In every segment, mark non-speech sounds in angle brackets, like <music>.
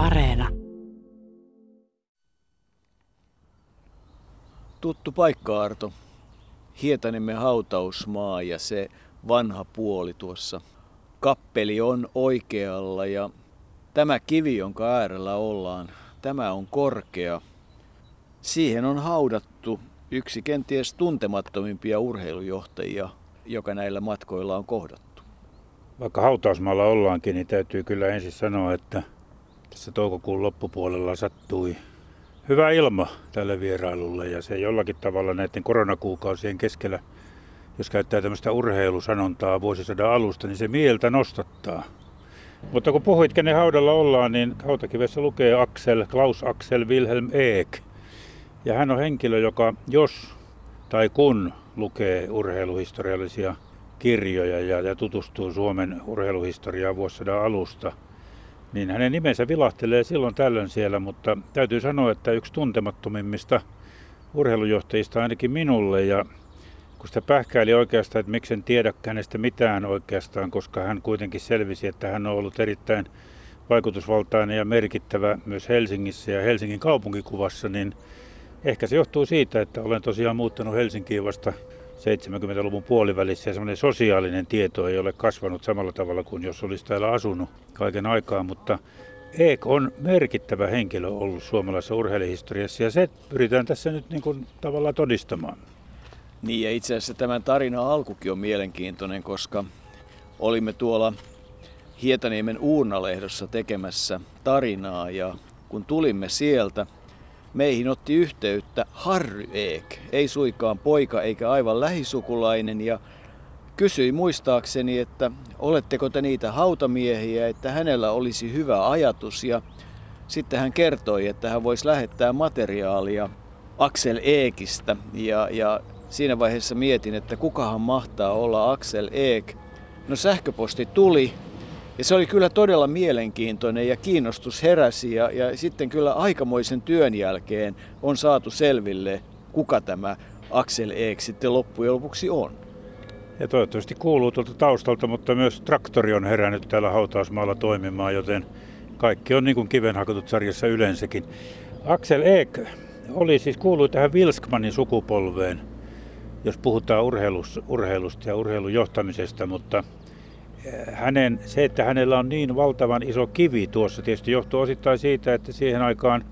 Areena. Tuttu paikka, Arto. Hietaniemen hautausmaa ja se vanha puoli tuossa. Kappeli on oikealla ja tämä kivi, jonka äärellä ollaan, tämä on korkea. Siihen on haudattu yksi kenties tuntemattomimpia urheilujohtajia, joka näillä matkoilla on kohdattu. Vaikka hautausmaalla ollaankin, niin täytyy kyllä ensin sanoa, että tässä toukokuun loppupuolella sattui hyvä ilma tälle vierailulle ja se jollakin tavalla näiden koronakuukausien keskellä, jos käyttää tämmöistä urheilusanontaa vuosisadan alusta, niin se mieltä nostattaa. Mutta kun puhuit, kenen haudalla ollaan, niin hautakivessä lukee Axel, Klaus Axel Wilhelm Eek. Ja hän on henkilö, joka jos tai kun lukee urheiluhistoriallisia kirjoja ja, ja tutustuu Suomen urheiluhistoriaan vuosisadan alusta, niin hänen nimensä vilahtelee silloin tällöin siellä, mutta täytyy sanoa, että yksi tuntemattomimmista urheilujohtajista ainakin minulle. Ja kun sitä pähkäili oikeastaan, että miksi en tiedä hänestä mitään oikeastaan, koska hän kuitenkin selvisi, että hän on ollut erittäin vaikutusvaltainen ja merkittävä myös Helsingissä ja Helsingin kaupunkikuvassa, niin ehkä se johtuu siitä, että olen tosiaan muuttanut Helsinkiin vasta 70-luvun puolivälissä ja semmoinen sosiaalinen tieto ei ole kasvanut samalla tavalla kuin jos olisi täällä asunut kaiken aikaa, mutta Eek on merkittävä henkilö ollut suomalaisessa urheiluhistoriassa ja se pyritään tässä nyt niin kuin tavallaan todistamaan. Niin ja itse asiassa tämän tarinan alkukin on mielenkiintoinen, koska olimme tuolla Hietaniemen Uurnalehdossa tekemässä tarinaa ja kun tulimme sieltä, meihin otti yhteyttä Harry Eek, ei suikaan poika eikä aivan lähisukulainen ja kysyi muistaakseni, että oletteko te niitä hautamiehiä, että hänellä olisi hyvä ajatus ja sitten hän kertoi, että hän voisi lähettää materiaalia Axel Eekistä ja, ja siinä vaiheessa mietin, että kukahan mahtaa olla Axel Eek. No sähköposti tuli ja se oli kyllä todella mielenkiintoinen ja kiinnostus heräsi ja, ja sitten kyllä aikamoisen työn jälkeen on saatu selville, kuka tämä Axel Eek sitten loppujen lopuksi on. Ja toivottavasti kuuluu tuolta taustalta, mutta myös traktori on herännyt täällä hautausmaalla toimimaan, joten kaikki on niin kuin kivenhakotut sarjassa yleensäkin. Axel Eek oli siis kuului tähän Wilskmanin sukupolveen, jos puhutaan urheilusta ja urheilun johtamisesta, mutta hänen, se, että hänellä on niin valtavan iso kivi tuossa, tietysti johtuu osittain siitä, että siihen aikaan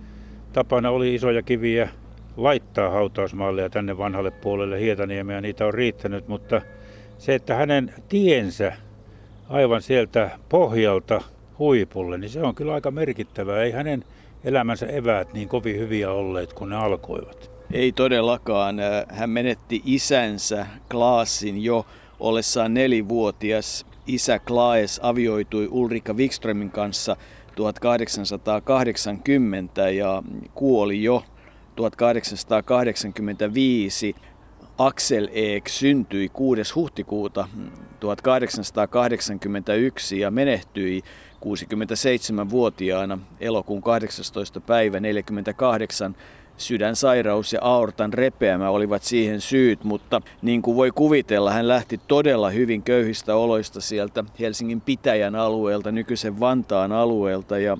tapana oli isoja kiviä laittaa hautausmaalle ja tänne vanhalle puolelle Hietaniemeä, niitä on riittänyt, mutta se, että hänen tiensä aivan sieltä pohjalta huipulle, niin se on kyllä aika merkittävää. Ei hänen elämänsä eväät niin kovin hyviä olleet, kun ne alkoivat. Ei todellakaan. Hän menetti isänsä Klaasin jo ollessaan nelivuotias isä Klaes avioitui Ulrika Wikströmin kanssa 1880 ja kuoli jo 1885. Axel Eek syntyi 6. huhtikuuta 1881 ja menehtyi 67-vuotiaana elokuun 18. päivä 48 sydänsairaus ja aortan repeämä olivat siihen syyt, mutta niin kuin voi kuvitella, hän lähti todella hyvin köyhistä oloista sieltä Helsingin pitäjän alueelta, nykyisen Vantaan alueelta. Ja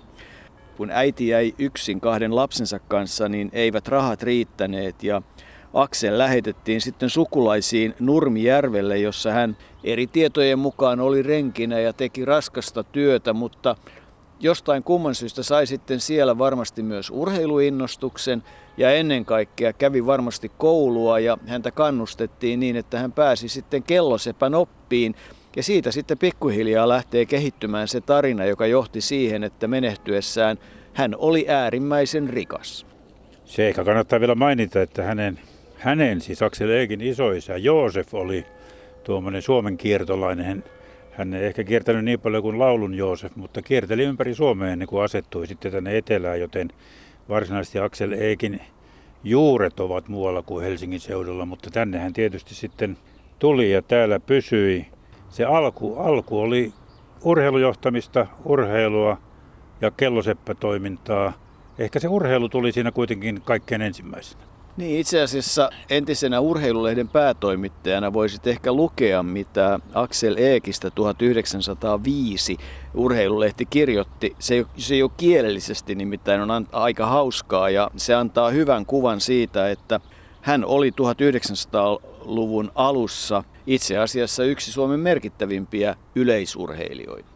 kun äiti jäi yksin kahden lapsensa kanssa, niin eivät rahat riittäneet ja Aksel lähetettiin sitten sukulaisiin Nurmijärvelle, jossa hän eri tietojen mukaan oli renkinä ja teki raskasta työtä, mutta jostain kumman syystä sai sitten siellä varmasti myös urheiluinnostuksen ja ennen kaikkea kävi varmasti koulua ja häntä kannustettiin niin, että hän pääsi sitten kellosepän oppiin ja siitä sitten pikkuhiljaa lähtee kehittymään se tarina, joka johti siihen, että menehtyessään hän oli äärimmäisen rikas. Se ehkä kannattaa vielä mainita, että hänen, hänen siis Aksel Eekin isoisä Joosef oli tuommoinen Suomen kiertolainen. Hän ei ehkä kiertänyt niin paljon kuin laulun Joosef, mutta kierteli ympäri Suomea ennen kuin asettui sitten tänne etelään, joten varsinaisesti Aksel Eekin juuret ovat muualla kuin Helsingin seudulla, mutta tänne hän tietysti sitten tuli ja täällä pysyi. Se alku, alku oli urheilujohtamista, urheilua ja kelloseppätoimintaa. Ehkä se urheilu tuli siinä kuitenkin kaikkein ensimmäisenä. Niin, itse asiassa entisenä urheilulehden päätoimittajana voisit ehkä lukea, mitä Axel Eekistä 1905 urheilulehti kirjoitti. Se, se jo kielellisesti nimittäin on aika hauskaa ja se antaa hyvän kuvan siitä, että hän oli 1900-luvun alussa itse asiassa yksi Suomen merkittävimpiä yleisurheilijoita.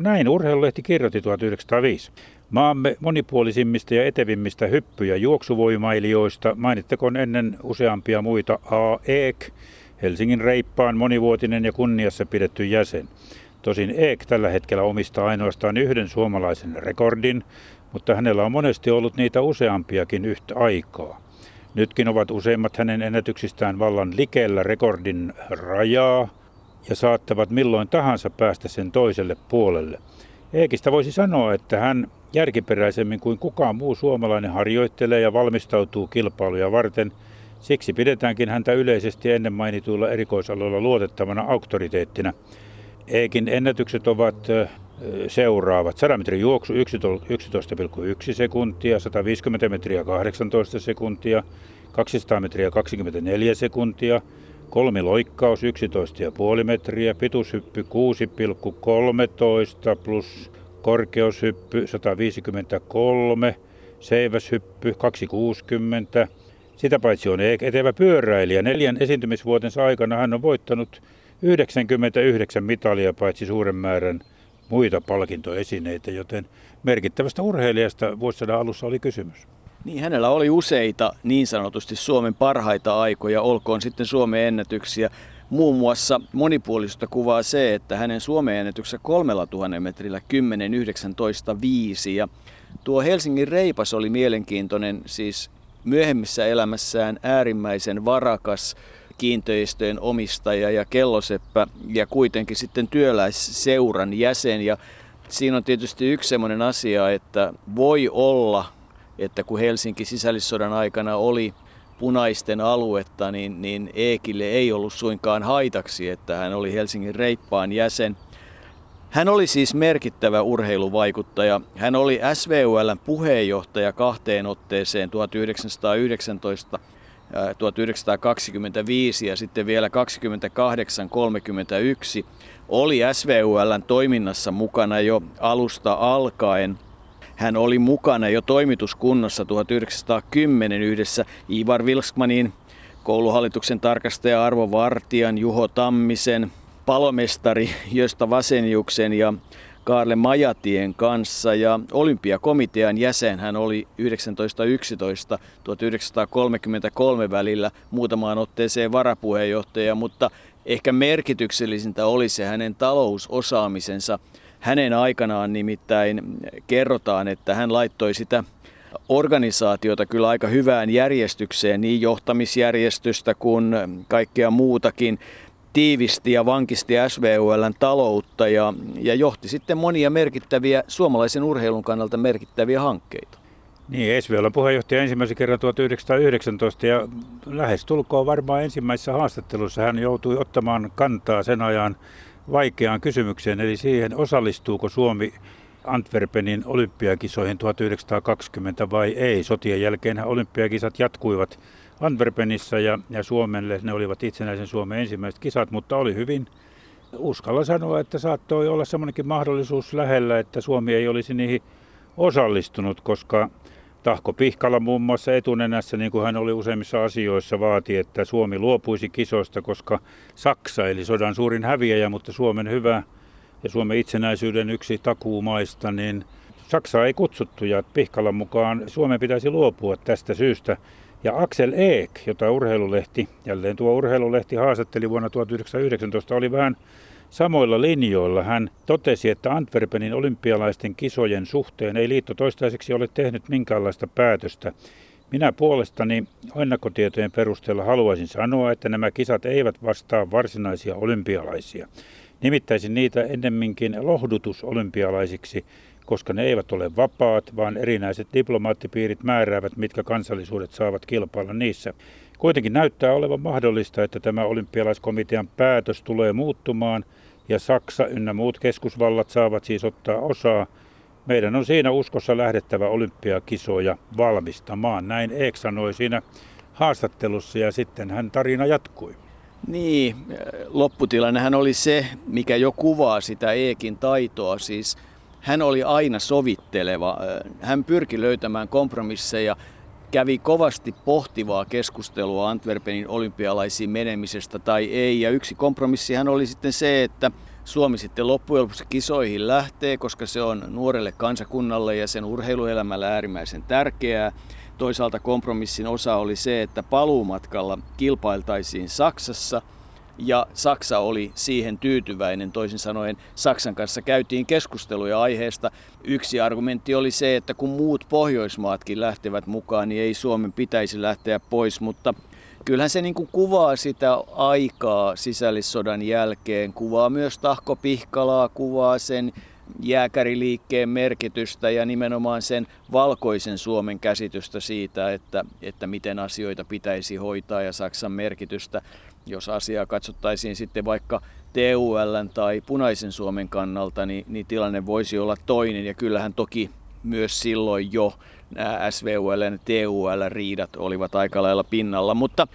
Näin urheilulehti kirjoitti 1905. Maamme monipuolisimmista ja etevimmistä hyppy- ja juoksuvoimailijoista mainittakoon ennen useampia muita A. Eek, Helsingin reippaan monivuotinen ja kunniassa pidetty jäsen. Tosin Eek tällä hetkellä omistaa ainoastaan yhden suomalaisen rekordin, mutta hänellä on monesti ollut niitä useampiakin yhtä aikaa. Nytkin ovat useimmat hänen ennätyksistään vallan likellä rekordin rajaa ja saattavat milloin tahansa päästä sen toiselle puolelle. Eekistä voisi sanoa, että hän järkiperäisemmin kuin kukaan muu suomalainen harjoittelee ja valmistautuu kilpailuja varten. Siksi pidetäänkin häntä yleisesti ennen mainituilla erikoisaloilla luotettavana auktoriteettina. Eekin ennätykset ovat seuraavat. 100 metrin juoksu 11,1 sekuntia, 150 metriä 18 sekuntia, 200 metriä 24 sekuntia, kolmi loikkaus 11,5 metriä, pituushyppy 6,13 plus korkeushyppy 153, seiväshyppy 260. Sitä paitsi on etevä pyöräilijä. Neljän esiintymisvuotensa aikana hän on voittanut 99 mitalia paitsi suuren määrän muita palkintoesineitä, joten merkittävästä urheilijasta vuosisadan alussa oli kysymys. Niin, hänellä oli useita niin sanotusti Suomen parhaita aikoja, olkoon sitten Suomen ennätyksiä. Muun muassa monipuolisuutta kuvaa se, että hänen Suomen ennätyksessä 3000 metrillä 10.19.5 ja tuo Helsingin reipas oli mielenkiintoinen, siis myöhemmissä elämässään äärimmäisen varakas kiinteistöjen omistaja ja kelloseppä ja kuitenkin sitten työläisseuran jäsen. Ja siinä on tietysti yksi sellainen asia, että voi olla, että kun Helsinki sisällissodan aikana oli punaisten aluetta, niin, niin Eekille ei ollut suinkaan haitaksi, että hän oli Helsingin reippaan jäsen. Hän oli siis merkittävä urheiluvaikuttaja. Hän oli SVULn puheenjohtaja kahteen otteeseen 1919 1925 ja sitten vielä 28-31 oli SVULn toiminnassa mukana jo alusta alkaen. Hän oli mukana jo toimituskunnassa 1910 yhdessä Ivar Vilskmanin, kouluhallituksen tarkastaja Arvo Vartian, Juho Tammisen, palomestari Josta Vasenjuksen ja Kaarle Majatien kanssa ja olympiakomitean jäsen hän oli 1911-1933 välillä muutamaan otteeseen varapuheenjohtaja, mutta ehkä merkityksellisintä oli se hänen talousosaamisensa. Hänen aikanaan nimittäin kerrotaan, että hän laittoi sitä organisaatiota kyllä aika hyvään järjestykseen, niin johtamisjärjestystä kuin kaikkea muutakin tiivisti ja vankisti SVULn taloutta ja, ja johti sitten monia merkittäviä suomalaisen urheilun kannalta merkittäviä hankkeita. Niin, SVULn puheenjohtaja ensimmäisen kerran 1919 ja lähes tulkoon varmaan ensimmäisessä haastattelussa hän joutui ottamaan kantaa sen ajan vaikeaan kysymykseen, eli siihen osallistuuko Suomi Antwerpenin olympiakisoihin 1920 vai ei. Sotien jälkeen olympiakisat jatkuivat Antwerpenissa ja, ja Suomelle. Ne olivat itsenäisen Suomen ensimmäiset kisat, mutta oli hyvin, uskalla sanoa, että saattoi olla semmoinenkin mahdollisuus lähellä, että Suomi ei olisi niihin osallistunut, koska Tahko Pihkala muun muassa etunenässä, niin kuin hän oli useimmissa asioissa, vaati, että Suomi luopuisi kisoista, koska Saksa, eli sodan suurin häviäjä, mutta Suomen hyvä ja Suomen itsenäisyyden yksi takuumaista, niin Saksaa ei kutsuttu ja Pihkalan mukaan Suomen pitäisi luopua tästä syystä. Ja Axel Eek, jota urheilulehti, jälleen tuo urheilulehti haastatteli vuonna 1919, oli vähän samoilla linjoilla. Hän totesi, että Antwerpenin olympialaisten kisojen suhteen ei liitto toistaiseksi ole tehnyt minkäänlaista päätöstä. Minä puolestani ennakkotietojen perusteella haluaisin sanoa, että nämä kisat eivät vastaa varsinaisia olympialaisia. Nimittäisin niitä ennemminkin lohdutusolympialaisiksi, koska ne eivät ole vapaat, vaan erinäiset diplomaattipiirit määräävät, mitkä kansallisuudet saavat kilpailla niissä. Kuitenkin näyttää olevan mahdollista, että tämä olympialaiskomitean päätös tulee muuttumaan ja Saksa ynnä muut keskusvallat saavat siis ottaa osaa. Meidän on siinä uskossa lähdettävä olympiakisoja valmistamaan. Näin Eek sanoi siinä haastattelussa ja sitten hän tarina jatkui. Niin, lopputilannehän oli se, mikä jo kuvaa sitä Eekin taitoa. Siis hän oli aina sovitteleva. Hän pyrki löytämään kompromisseja, kävi kovasti pohtivaa keskustelua Antwerpenin olympialaisiin menemisestä tai ei. Ja yksi kompromissihan oli sitten se, että Suomi sitten loppujen lopuksi kisoihin lähtee, koska se on nuorelle kansakunnalle ja sen urheiluelämällä äärimmäisen tärkeää. Toisaalta kompromissin osa oli se, että paluumatkalla kilpailtaisiin Saksassa ja Saksa oli siihen tyytyväinen. Toisin sanoen Saksan kanssa käytiin keskusteluja aiheesta. Yksi argumentti oli se, että kun muut Pohjoismaatkin lähtevät mukaan, niin ei Suomen pitäisi lähteä pois, mutta kyllähän se niin kuin kuvaa sitä aikaa sisällissodan jälkeen, kuvaa myös Tahko Pihkalaa, kuvaa sen jääkäriliikkeen merkitystä ja nimenomaan sen valkoisen Suomen käsitystä siitä, että, että miten asioita pitäisi hoitaa ja Saksan merkitystä. Jos asiaa katsottaisiin sitten vaikka TUL tai punaisen Suomen kannalta, niin, niin tilanne voisi olla toinen. Ja kyllähän toki myös silloin jo nämä SVUL ja TUL-riidat olivat aika lailla pinnalla, mutta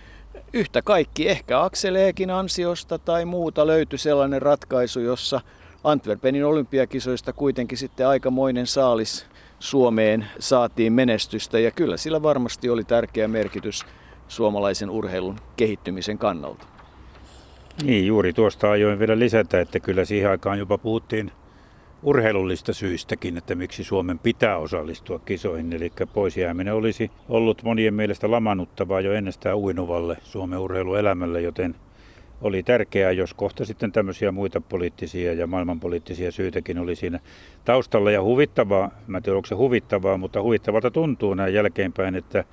yhtä kaikki ehkä Akseleekin ansiosta tai muuta löytyi sellainen ratkaisu, jossa Antwerpenin olympiakisoista kuitenkin sitten aikamoinen saalis Suomeen saatiin menestystä ja kyllä sillä varmasti oli tärkeä merkitys suomalaisen urheilun kehittymisen kannalta. Niin, juuri tuosta ajoin vielä lisätä, että kyllä siihen aikaan jopa puhuttiin urheilullista syistäkin, että miksi Suomen pitää osallistua kisoihin. Eli pois jääminen olisi ollut monien mielestä lamanuttavaa jo ennestään uinuvalle Suomen urheiluelämälle, joten oli tärkeää, jos kohta sitten tämmöisiä muita poliittisia ja maailmanpoliittisia syitäkin oli siinä taustalla. Ja huvittavaa, mä en tiedä onko se huvittavaa, mutta huvittavalta tuntuu näin jälkeenpäin, että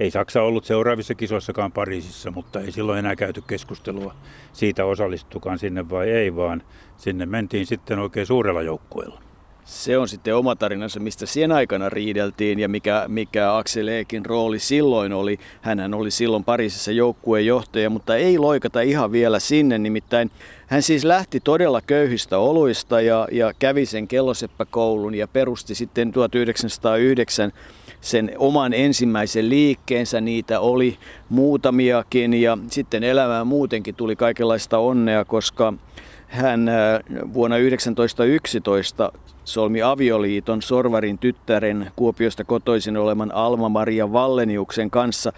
ei Saksa ollut seuraavissa kisoissakaan Pariisissa, mutta ei silloin enää käyty keskustelua siitä osallistukaan sinne vai ei, vaan sinne mentiin sitten oikein suurella joukkueella. Se on sitten oma tarinansa, mistä sen aikana riideltiin ja mikä, mikä Axel Eekin rooli silloin oli. Hänhän oli silloin Pariisissa joukkueen johtaja, mutta ei loikata ihan vielä sinne. Nimittäin hän siis lähti todella köyhistä oluista ja, ja kävi sen kelloseppäkoulun ja perusti sitten 1909 sen oman ensimmäisen liikkeensä. Niitä oli muutamiakin ja sitten elämään muutenkin tuli kaikenlaista onnea, koska hän äh, vuonna 1911 solmi avioliiton Sorvarin tyttären Kuopiosta kotoisin oleman Alma-Maria Valleniuksen kanssa.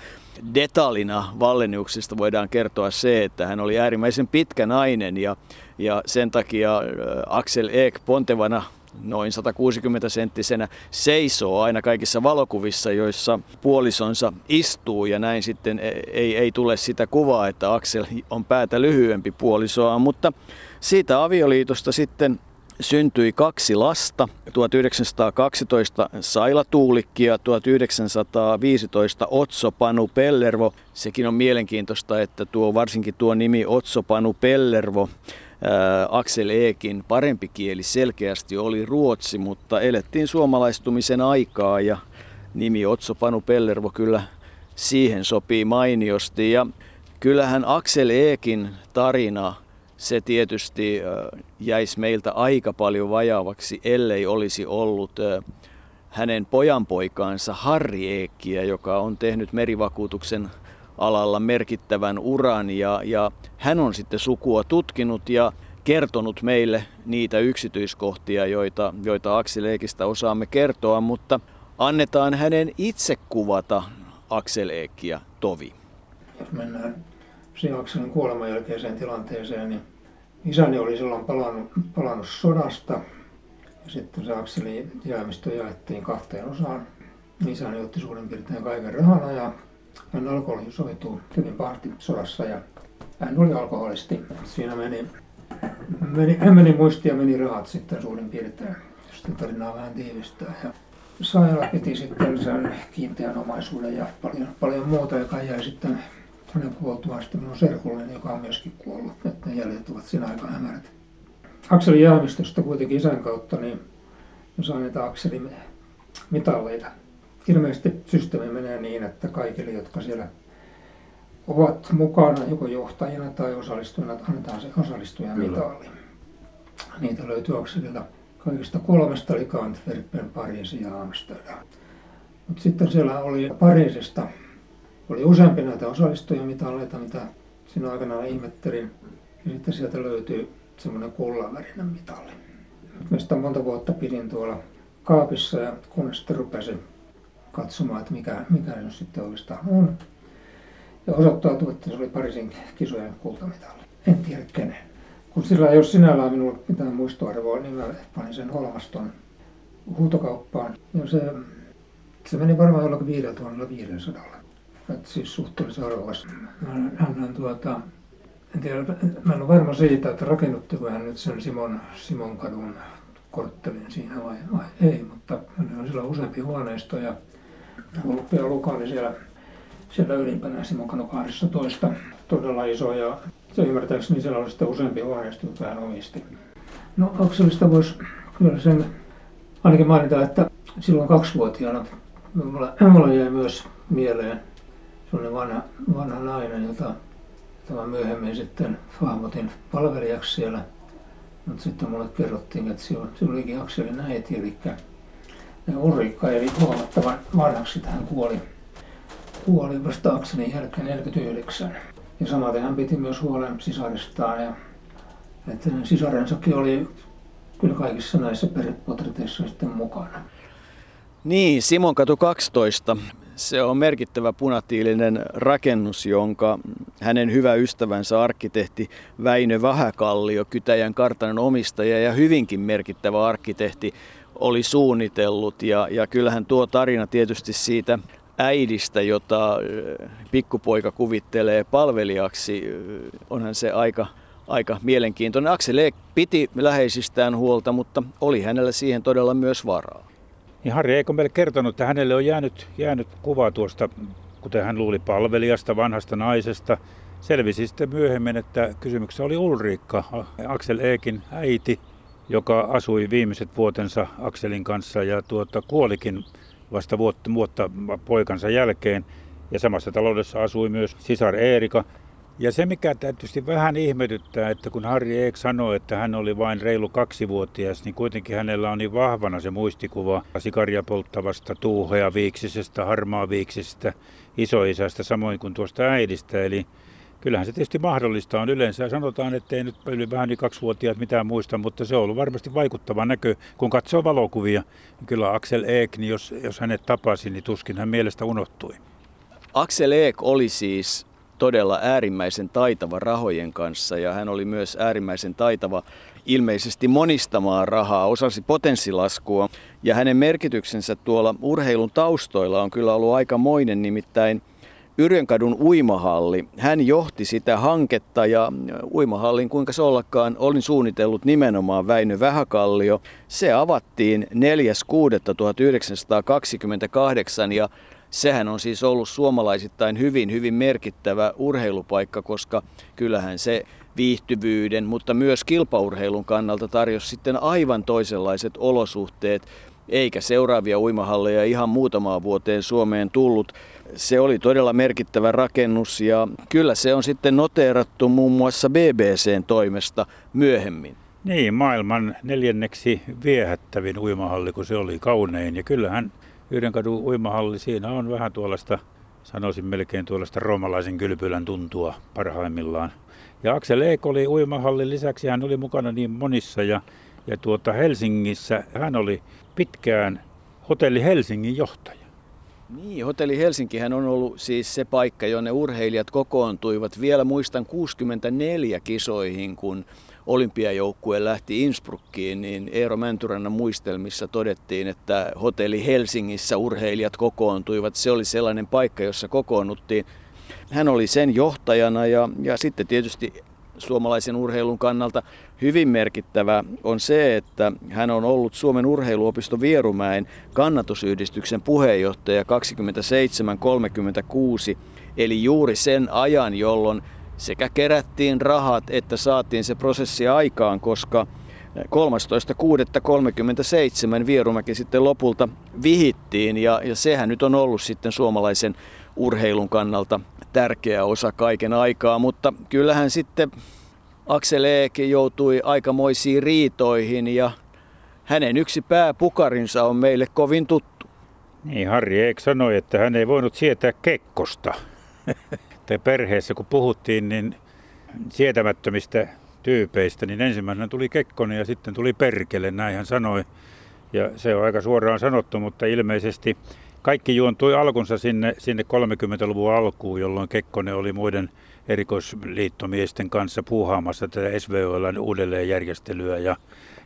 Detalina Valleniuksesta voidaan kertoa se, että hän oli äärimmäisen pitkä nainen ja, ja sen takia äh, Axel Ek pontevana noin 160 senttisenä seisoo aina kaikissa valokuvissa, joissa puolisonsa istuu. Ja näin sitten e, ei, ei tule sitä kuvaa, että Axel on päätä lyhyempi puolisoa, mutta siitä avioliitosta sitten syntyi kaksi lasta, 1912 Saila Tuulikki ja 1915 Otso Panu Pellervo. Sekin on mielenkiintoista, että tuo, varsinkin tuo nimi Otso Panu Pellervo Aksel Eekin parempi kieli selkeästi oli ruotsi, mutta elettiin suomalaistumisen aikaa ja nimi Otso Panu Pellervo kyllä siihen sopii mainiosti. Ja kyllähän Aksel Eekin tarina, se tietysti jäisi meiltä aika paljon vajaavaksi, ellei olisi ollut hänen pojanpoikaansa Harri Eekkiä, joka on tehnyt merivakuutuksen alalla merkittävän uran ja, ja hän on sitten sukua tutkinut ja kertonut meille niitä yksityiskohtia, joita, joita Aksel Eekistä osaamme kertoa, mutta annetaan hänen itse kuvata Aksel Eekkiä tovi. Jos mennään siinä Akselin kuoleman jälkeiseen tilanteeseen, niin isäni oli silloin palannut, palannut sodasta ja sitten se Akselin jäämistö jaettiin kahteen osaan. Isäni otti suurin piirtein kaiken rahana ja hän alkoholisoituu hyvin pahasti sodassa ja hän oli alkoholisti. Siinä meni, meni, hän meni muisti ja meni rahat sitten suurin piirtein. Sitten tarinaa vähän tiivistää. Ja Saira piti sitten sen kiinteän omaisuuden ja paljon, paljon muuta, joka jäi sitten hänen kuoltuaan sitten minun serkulleni, joka on myöskin kuollut. Että ne jäljet ovat siinä aika hämärät. Akselin jäämistöstä kuitenkin isän kautta, niin me näitä Akselin mitalleita ilmeisesti systeemi menee niin, että kaikille, jotka siellä ovat mukana joko johtajina tai osallistujina, annetaan se osallistujan mitali. Niitä löytyy Akselilta kaikista kolmesta, eli Antwerpen, Pariisi ja Amsterdam. Mutta sitten siellä oli Pariisista oli useampi näitä osallistujamitalleita, mitä siinä aikana ihmettelin. Ja sitten sieltä löytyi semmoinen kullanvärinen mitalli. Mä sitä monta vuotta pidin tuolla kaapissa ja kunnes sitten rupesin katsomaan, että mikä, mikä se sitten oikeastaan on. Ja osoittautui, että se oli Pariisin kisojen kultamitalli. En tiedä kenen. Kun sillä ei ole sinällään minulla mitään muistoarvoa, niin mä panin sen Holmaston huutokauppaan. Ja se, se meni varmaan jollakin 5500. Että siis suhteellisen arvokas. Mä annan tuota, en tiedä, mä en ole varma siitä, että rakennuttiko hän nyt sen Simon, Simon kadun korttelin siinä vai, vai ei, mutta hän on siellä useampi huoneisto ja Olppia Luka oli siellä, siellä ylimpänä Simon kadun 12, todella iso ja se ymmärtääkseni siellä oli sitten useampi huoneisto, jota hän omisti. No Akselista voisi kyllä sen ainakin mainita, että silloin kaksivuotiaana mulla, mulla jäi myös mieleen sellainen vanha, vanha nainen, jota, jota mä myöhemmin sitten hahmotin palvelijaksi siellä. Mutta sitten mulle kerrottiin, että se olikin Akselin äiti, eli Ulrikka eli huomattavan vanhaksi, että hän kuoli, kuoli vasta Akselin jälkeen 49. Ja samaten hän piti myös huolen sisaristaan ja että sisarensakin oli kyllä kaikissa näissä perhepotreteissa sitten mukana. Niin, Simonkatu 12. Se on merkittävä punatiilinen rakennus, jonka hänen hyvä ystävänsä arkkitehti Väinö Vähäkallio, Kytäjän kartanon omistaja ja hyvinkin merkittävä arkkitehti, oli suunnitellut. Ja, ja kyllähän tuo tarina tietysti siitä äidistä, jota pikkupoika kuvittelee palvelijaksi, onhan se aika, aika mielenkiintoinen. Aksel Eek piti läheisistään huolta, mutta oli hänellä siihen todella myös varaa. Niin Harri eikö meille kertonut, että hänelle on jäänyt, jäänyt kuva tuosta, kuten hän luuli palvelijasta, vanhasta naisesta. Selvisi sitten myöhemmin, että kysymyksessä oli Ulriikka, Aksel Eekin äiti, joka asui viimeiset vuotensa Akselin kanssa ja tuota, kuolikin vasta vuotta, vuotta poikansa jälkeen. Ja samassa taloudessa asui myös sisar Eerika. Ja se, mikä tietysti vähän ihmetyttää, että kun Harri Eek sanoi, että hän oli vain reilu kaksivuotias, niin kuitenkin hänellä on niin vahvana se muistikuva sikaria polttavasta tuuhea viiksisestä, harmaa viiksisestä, isoisästä, samoin kuin tuosta äidistä. Eli kyllähän se tietysti mahdollista on yleensä. Sanotaan, että ei nyt yli vähän niin kaksivuotiaat mitään muista, mutta se on ollut varmasti vaikuttava näkö. Kun katsoo valokuvia, niin kyllä Axel Eek, niin jos, jos hänet tapasi, niin tuskin hän mielestä unohtui. Axel Eek oli siis todella äärimmäisen taitava rahojen kanssa ja hän oli myös äärimmäisen taitava ilmeisesti monistamaan rahaa, osasi potenssilaskua ja hänen merkityksensä tuolla urheilun taustoilla on kyllä ollut aikamoinen, nimittäin Yrjönkadun uimahalli. Hän johti sitä hanketta ja uimahallin, kuinka se ollakaan, olin suunnitellut nimenomaan Väinö Vähäkallio. Se avattiin 4.6.1928 ja sehän on siis ollut suomalaisittain hyvin, hyvin merkittävä urheilupaikka, koska kyllähän se viihtyvyyden, mutta myös kilpaurheilun kannalta tarjosi sitten aivan toisenlaiset olosuhteet, eikä seuraavia uimahalleja ihan muutamaan vuoteen Suomeen tullut. Se oli todella merkittävä rakennus ja kyllä se on sitten noteerattu muun muassa BBCn toimesta myöhemmin. Niin, maailman neljänneksi viehättävin uimahalli, kun se oli kaunein. Ja kyllähän Yhdenkadun uimahalli, siinä on vähän tuollaista, sanoisin melkein tuollaista roomalaisen kylpylän tuntua parhaimmillaan. Ja Aksel Eek oli uimahallin lisäksi, hän oli mukana niin monissa ja, ja tuota Helsingissä hän oli pitkään Hotelli Helsingin johtaja. Niin, Hotelli Helsinkihän on ollut siis se paikka, jonne urheilijat kokoontuivat. Vielä muistan 64 kisoihin, kun olympiajoukkue lähti Innsbruckiin, niin Eero Mäntyrannan muistelmissa todettiin, että hotelli Helsingissä urheilijat kokoontuivat. Se oli sellainen paikka, jossa kokoonnuttiin. Hän oli sen johtajana ja, ja sitten tietysti suomalaisen urheilun kannalta hyvin merkittävä on se, että hän on ollut Suomen urheiluopisto Vierumäen kannatusyhdistyksen puheenjohtaja 27-36, eli juuri sen ajan, jolloin sekä kerättiin rahat että saatiin se prosessi aikaan, koska 13.6.37 Vierumäki sitten lopulta vihittiin ja, ja sehän nyt on ollut sitten suomalaisen urheilun kannalta tärkeä osa kaiken aikaa, mutta kyllähän sitten Aksel Eek joutui aikamoisiin riitoihin ja hänen yksi pääpukarinsa on meille kovin tuttu. Niin, Harri Eek sanoi, että hän ei voinut sietää Kekkosta. <laughs> tai perheessä kun puhuttiin, niin sietämättömistä tyypeistä, niin ensimmäisenä tuli Kekkonen ja sitten tuli Perkele, näin hän sanoi. Ja se on aika suoraan sanottu, mutta ilmeisesti kaikki juontui alkunsa sinne, sinne 30-luvun alkuun, jolloin Kekkonen oli muiden erikoisliittomiesten kanssa puuhaamassa tätä SVOLn uudelleenjärjestelyä. Ja,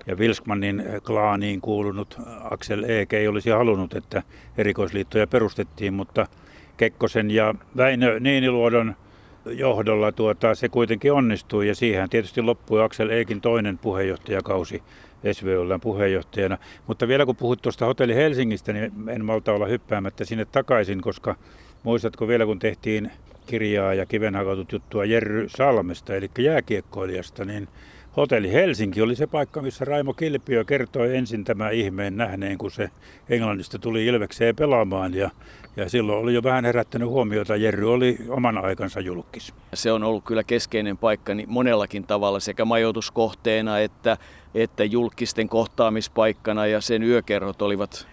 ja Wilskmanin klaaniin kuulunut Axel Eek ei olisi halunnut, että erikoisliittoja perustettiin, mutta Kekkosen ja Väinö Niiniluodon johdolla tuota, se kuitenkin onnistui. Ja siihen tietysti loppui Axel Eekin toinen puheenjohtajakausi SVOLn puheenjohtajana. Mutta vielä kun puhut tuosta hotelli Helsingistä, niin en malta olla hyppäämättä sinne takaisin, koska muistatko vielä kun tehtiin kirjaa ja kivenhakatut juttua Jerry Salmesta, eli jääkiekkoilijasta, niin Hotelli Helsinki oli se paikka, missä Raimo Kilpiö kertoi ensin tämä ihmeen nähneen, kun se Englannista tuli Ilvekseen pelaamaan. Ja, ja silloin oli jo vähän herättänyt huomiota. Jerry oli oman aikansa julkis. Se on ollut kyllä keskeinen paikka niin monellakin tavalla sekä majoituskohteena että, että julkisten kohtaamispaikkana ja sen yökerhot olivat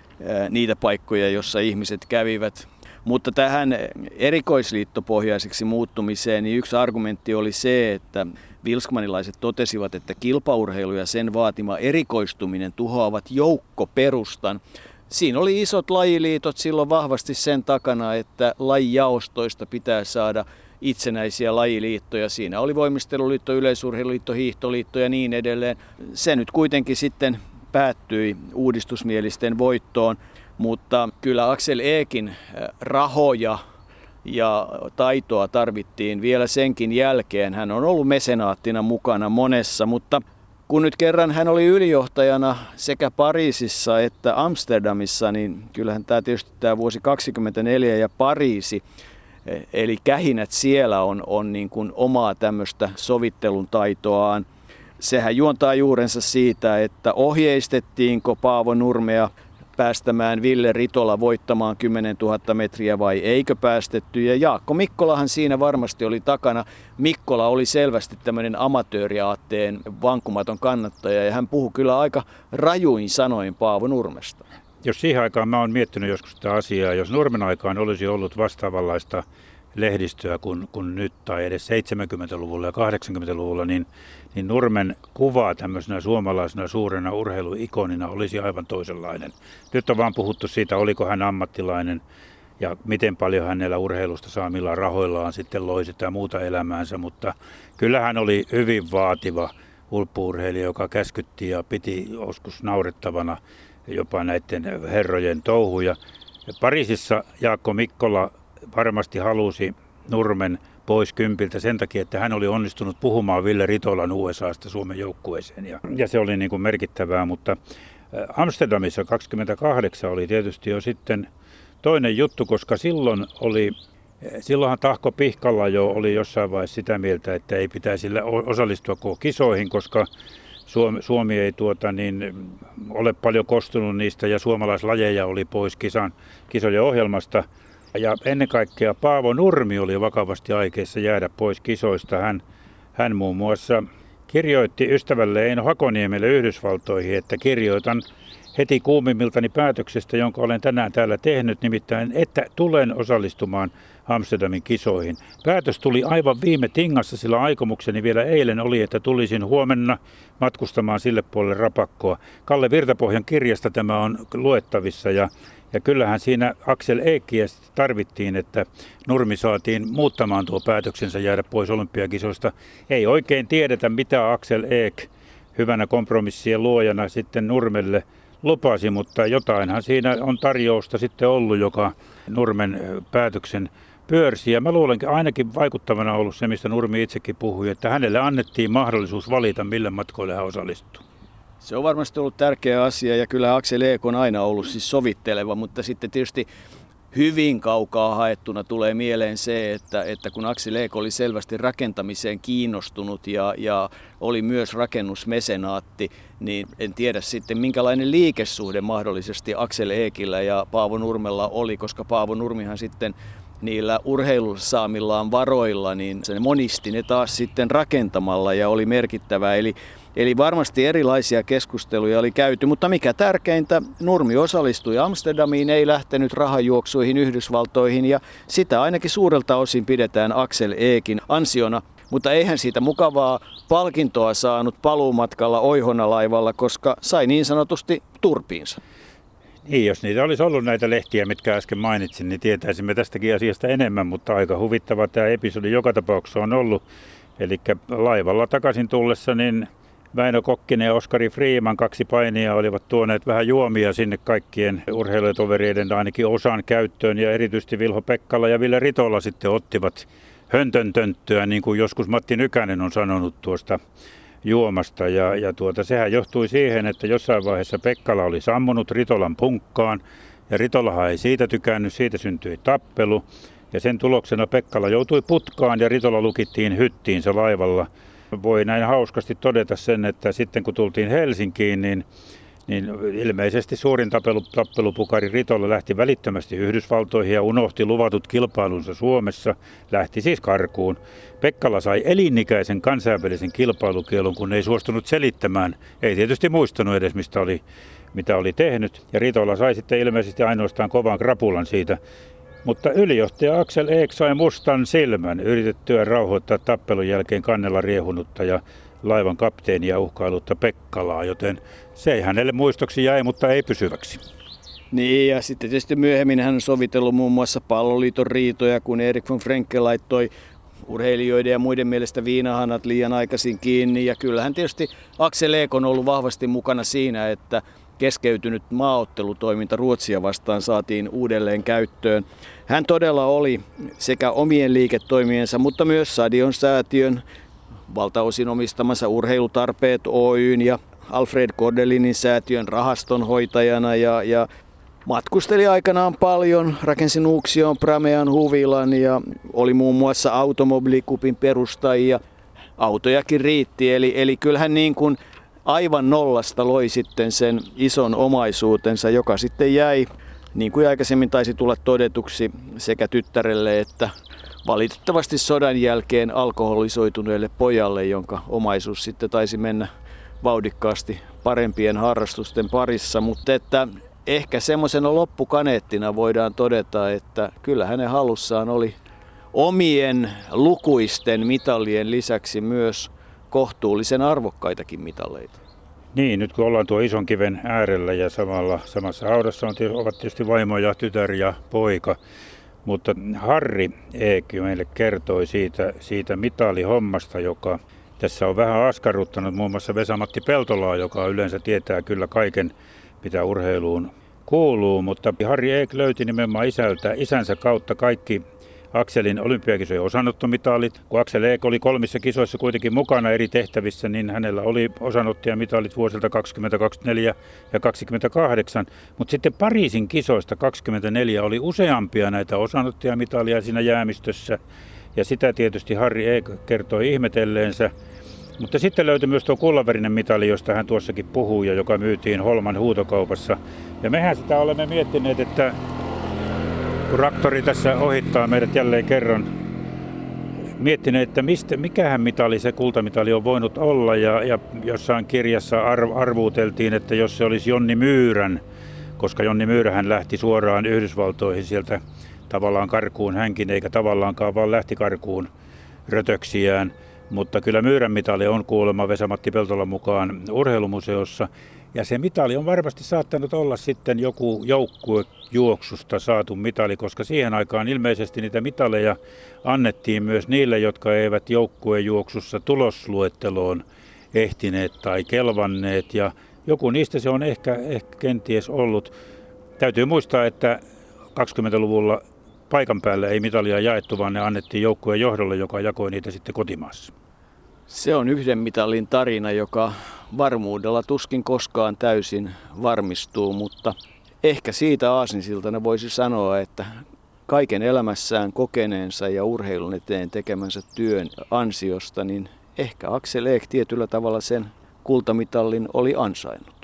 niitä paikkoja, joissa ihmiset kävivät mutta tähän erikoisliittopohjaiseksi muuttumiseen niin yksi argumentti oli se, että Vilskmanilaiset totesivat, että kilpaurheilu ja sen vaatima erikoistuminen tuhoavat joukkoperustan. Siinä oli isot lajiliitot silloin vahvasti sen takana, että lajijaostoista pitää saada itsenäisiä lajiliittoja. Siinä oli voimisteluliitto, yleisurheiluliitto, hiihtoliitto ja niin edelleen. Se nyt kuitenkin sitten päättyi uudistusmielisten voittoon. Mutta kyllä Axel Eekin äh, rahoja ja taitoa tarvittiin vielä senkin jälkeen. Hän on ollut mesenaattina mukana monessa, mutta kun nyt kerran hän oli ylijohtajana sekä Pariisissa että Amsterdamissa, niin kyllähän tämä tietysti tämä vuosi 24 ja Pariisi, eli kähinät siellä on, on niin kuin omaa tämmöistä sovittelun taitoaan. Sehän juontaa juurensa siitä, että ohjeistettiinko Paavo Nurmea päästämään Ville Ritola voittamaan 10 000 metriä vai eikö päästetty. Ja Jaakko Mikkolahan siinä varmasti oli takana. Mikkola oli selvästi tämmöinen amatööriaatteen vankumaton kannattaja ja hän puhui kyllä aika rajuin sanoin Paavo Nurmesta. Jos siihen aikaan mä oon miettinyt joskus sitä asiaa, jos Nurmen aikaan olisi ollut vastaavanlaista lehdistöä kuin, kuin nyt tai edes 70-luvulla ja 80-luvulla, niin, niin Nurmen kuva tämmöisenä suomalaisena suurena urheiluikonina olisi aivan toisenlainen. Nyt on vaan puhuttu siitä, oliko hän ammattilainen ja miten paljon hänellä urheilusta saa, millä rahoillaan sitten loi sitä muuta elämäänsä, mutta kyllä hän oli hyvin vaativa ulppuurheilija, joka käskytti ja piti joskus naurettavana jopa näiden herrojen touhuja. Pariisissa Jaakko Mikkola varmasti halusi Nurmen pois kympiltä sen takia, että hän oli onnistunut puhumaan Ville Ritolan USAsta Suomen joukkueeseen. Ja, ja se oli niin kuin merkittävää, mutta äh, Amsterdamissa 28 oli tietysti jo sitten toinen juttu, koska silloin oli äh, Silloinhan Tahko Pihkalla jo oli jossain vaiheessa sitä mieltä, että ei pitäisi osallistua koko kisoihin, koska Suomi, Suomi ei tuota, niin, ole paljon kostunut niistä ja suomalaislajeja oli pois kisan, kisojen ohjelmasta. Ja ennen kaikkea Paavo Nurmi oli vakavasti aikeissa jäädä pois kisoista. Hän, hän muun muassa kirjoitti ystävälle Eino Hakoniemelle Yhdysvaltoihin, että kirjoitan heti kuumimmiltani päätöksestä, jonka olen tänään täällä tehnyt, nimittäin, että tulen osallistumaan Amsterdamin kisoihin. Päätös tuli aivan viime tingassa, sillä aikomukseni vielä eilen oli, että tulisin huomenna matkustamaan sille puolelle rapakkoa. Kalle Virtapohjan kirjasta tämä on luettavissa ja ja kyllähän siinä Axel Eekkiä tarvittiin, että Nurmi saatiin muuttamaan tuo päätöksensä jäädä pois olympiakisoista. Ei oikein tiedetä, mitä Axel Eek hyvänä kompromissien luojana sitten Nurmelle lupasi, mutta jotainhan siinä on tarjousta sitten ollut, joka Nurmen päätöksen pyörsi. Ja mä luulenkin ainakin vaikuttavana ollut se, mistä Nurmi itsekin puhui, että hänelle annettiin mahdollisuus valita, millä matkoille hän osallistuu. Se on varmasti ollut tärkeä asia ja kyllä Aksel Eek on aina ollut siis sovitteleva, mutta sitten tietysti hyvin kaukaa haettuna tulee mieleen se, että, että kun Aksel Eek oli selvästi rakentamiseen kiinnostunut ja, ja oli myös rakennusmesenaatti, niin en tiedä sitten minkälainen liikesuhde mahdollisesti Aksel Eekillä ja Paavo Nurmella oli, koska Paavo Nurmihan sitten niillä urheilussa saamillaan varoilla, niin se monisti ne taas sitten rakentamalla ja oli merkittävä. Eli Eli varmasti erilaisia keskusteluja oli käyty, mutta mikä tärkeintä, Nurmi osallistui Amsterdamiin, ei lähtenyt rahajuoksuihin Yhdysvaltoihin ja sitä ainakin suurelta osin pidetään Axel Eekin ansiona. Mutta eihän siitä mukavaa palkintoa saanut paluumatkalla Oihona-laivalla, koska sai niin sanotusti turpiinsa. Niin, jos niitä olisi ollut näitä lehtiä, mitkä äsken mainitsin, niin tietäisimme tästäkin asiasta enemmän, mutta aika huvittava tämä episodi joka tapauksessa on ollut. Eli laivalla takaisin tullessa, niin Väinö Kokkinen ja Oskari Freeman, kaksi painia, olivat tuoneet vähän juomia sinne kaikkien urheilutovereiden ainakin osan käyttöön. Ja erityisesti Vilho Pekkala ja Ville Ritola sitten ottivat höntöntönttöä, niin kuin joskus Matti Nykänen on sanonut tuosta juomasta. Ja, ja tuota, sehän johtui siihen, että jossain vaiheessa Pekkala oli sammunut Ritolan punkkaan. Ja Ritolahan ei siitä tykännyt, siitä syntyi tappelu. Ja sen tuloksena Pekkala joutui putkaan ja Ritola lukittiin hyttiinsä laivalla. Voi näin hauskasti todeta sen, että sitten kun tultiin Helsinkiin, niin niin ilmeisesti suurin tappelu, tappelupukari Ritolla lähti välittömästi Yhdysvaltoihin ja unohti luvatut kilpailunsa Suomessa, lähti siis karkuun. Pekkala sai elinikäisen kansainvälisen kilpailukielon, kun ei suostunut selittämään, ei tietysti muistanut edes mistä oli, mitä oli tehnyt. Ja Ritola sai sitten ilmeisesti ainoastaan kovan krapulan siitä. Mutta ylijohtaja Aksel Eek sai mustan silmän yritettyä rauhoittaa tappelun jälkeen kannella riehunutta ja laivan kapteenia uhkailutta Pekkalaa, joten se ei hänelle muistoksi jäi, mutta ei pysyväksi. Niin, ja sitten tietysti myöhemmin hän on sovitellut muun muassa palloliiton riitoja, kun Erik von Frenke laittoi urheilijoiden ja muiden mielestä viinahanat liian aikaisin kiinni. Ja kyllähän tietysti Aksel Eek on ollut vahvasti mukana siinä, että keskeytynyt maaottelutoiminta Ruotsia vastaan saatiin uudelleen käyttöön. Hän todella oli sekä omien liiketoimiensa, mutta myös Sadion säätiön valtaosin omistamansa urheilutarpeet Oyn ja Alfred Kordelinin säätiön rahastonhoitajana ja, ja matkusteli aikanaan paljon, rakensi Nuuksion Pramean huvilan ja oli muun muassa automobilikupin perustajia. Autojakin riitti, eli, eli kyllähän niin kuin aivan nollasta loi sitten sen ison omaisuutensa, joka sitten jäi, niin kuin aikaisemmin taisi tulla todetuksi sekä tyttärelle että valitettavasti sodan jälkeen alkoholisoituneelle pojalle, jonka omaisuus sitten taisi mennä vauhdikkaasti parempien harrastusten parissa, mutta että ehkä semmoisena loppukaneettina voidaan todeta, että kyllä hänen halussaan oli omien lukuisten mitallien lisäksi myös kohtuullisen arvokkaitakin mitalleita. Niin, nyt kun ollaan tuo ison kiven äärellä ja samalla, samassa haudassa on, ovat tietysti vaimo ja tytär ja poika, mutta Harri Eekki meille kertoi siitä, siitä mitalihommasta, joka tässä on vähän askarruttanut muun muassa Vesamatti Peltolaa, joka yleensä tietää kyllä kaiken, mitä urheiluun kuuluu, mutta Harri Eek löyti nimenomaan isältä, isänsä kautta kaikki Akselin olympiakisojen osanottomitalit. Kun Aksel Eek oli kolmissa kisoissa kuitenkin mukana eri tehtävissä, niin hänellä oli osanottajamitalit vuosilta 2024 ja 28. Mutta sitten Pariisin kisoista 24 oli useampia näitä osanottajamitalia siinä jäämistössä. Ja sitä tietysti Harri Eek kertoi ihmetelleensä. Mutta sitten löytyi myös tuo kullavärinen mitali, josta hän tuossakin puhui ja joka myytiin Holman huutokaupassa. Ja mehän sitä olemme miettineet, että raktori tässä ohittaa meidät jälleen kerran, miettineet, että mistä, mikähän mitali se kultamitali on voinut olla ja, ja jossain kirjassa arv, arvuuteltiin, että jos se olisi Jonni Myyrän, koska Jonni Myyrähän lähti suoraan Yhdysvaltoihin sieltä tavallaan karkuun hänkin, eikä tavallaankaan vaan lähti karkuun rötöksiään. Mutta kyllä Myyrän mitali on kuulemma Vesamatti Peltolan mukaan urheilumuseossa. Ja se mitali on varmasti saattanut olla sitten joku joukkue juoksusta saatu mitali, koska siihen aikaan ilmeisesti niitä mitaleja annettiin myös niille, jotka eivät joukkuejuoksussa tulosluetteloon ehtineet tai kelvanneet. Ja joku niistä se on ehkä, ehkä kenties ollut. Täytyy muistaa, että 20-luvulla paikan päällä ei mitalia jaettu, vaan ne annettiin joukkueen johdolle, joka jakoi niitä sitten kotimaassa. Se on yhden mitalin tarina, joka varmuudella tuskin koskaan täysin varmistuu, mutta ehkä siitä aasinsiltana voisi sanoa, että kaiken elämässään kokeneensa ja urheilun eteen tekemänsä työn ansiosta, niin ehkä Axel Eek tietyllä tavalla sen kultamitallin oli ansainnut.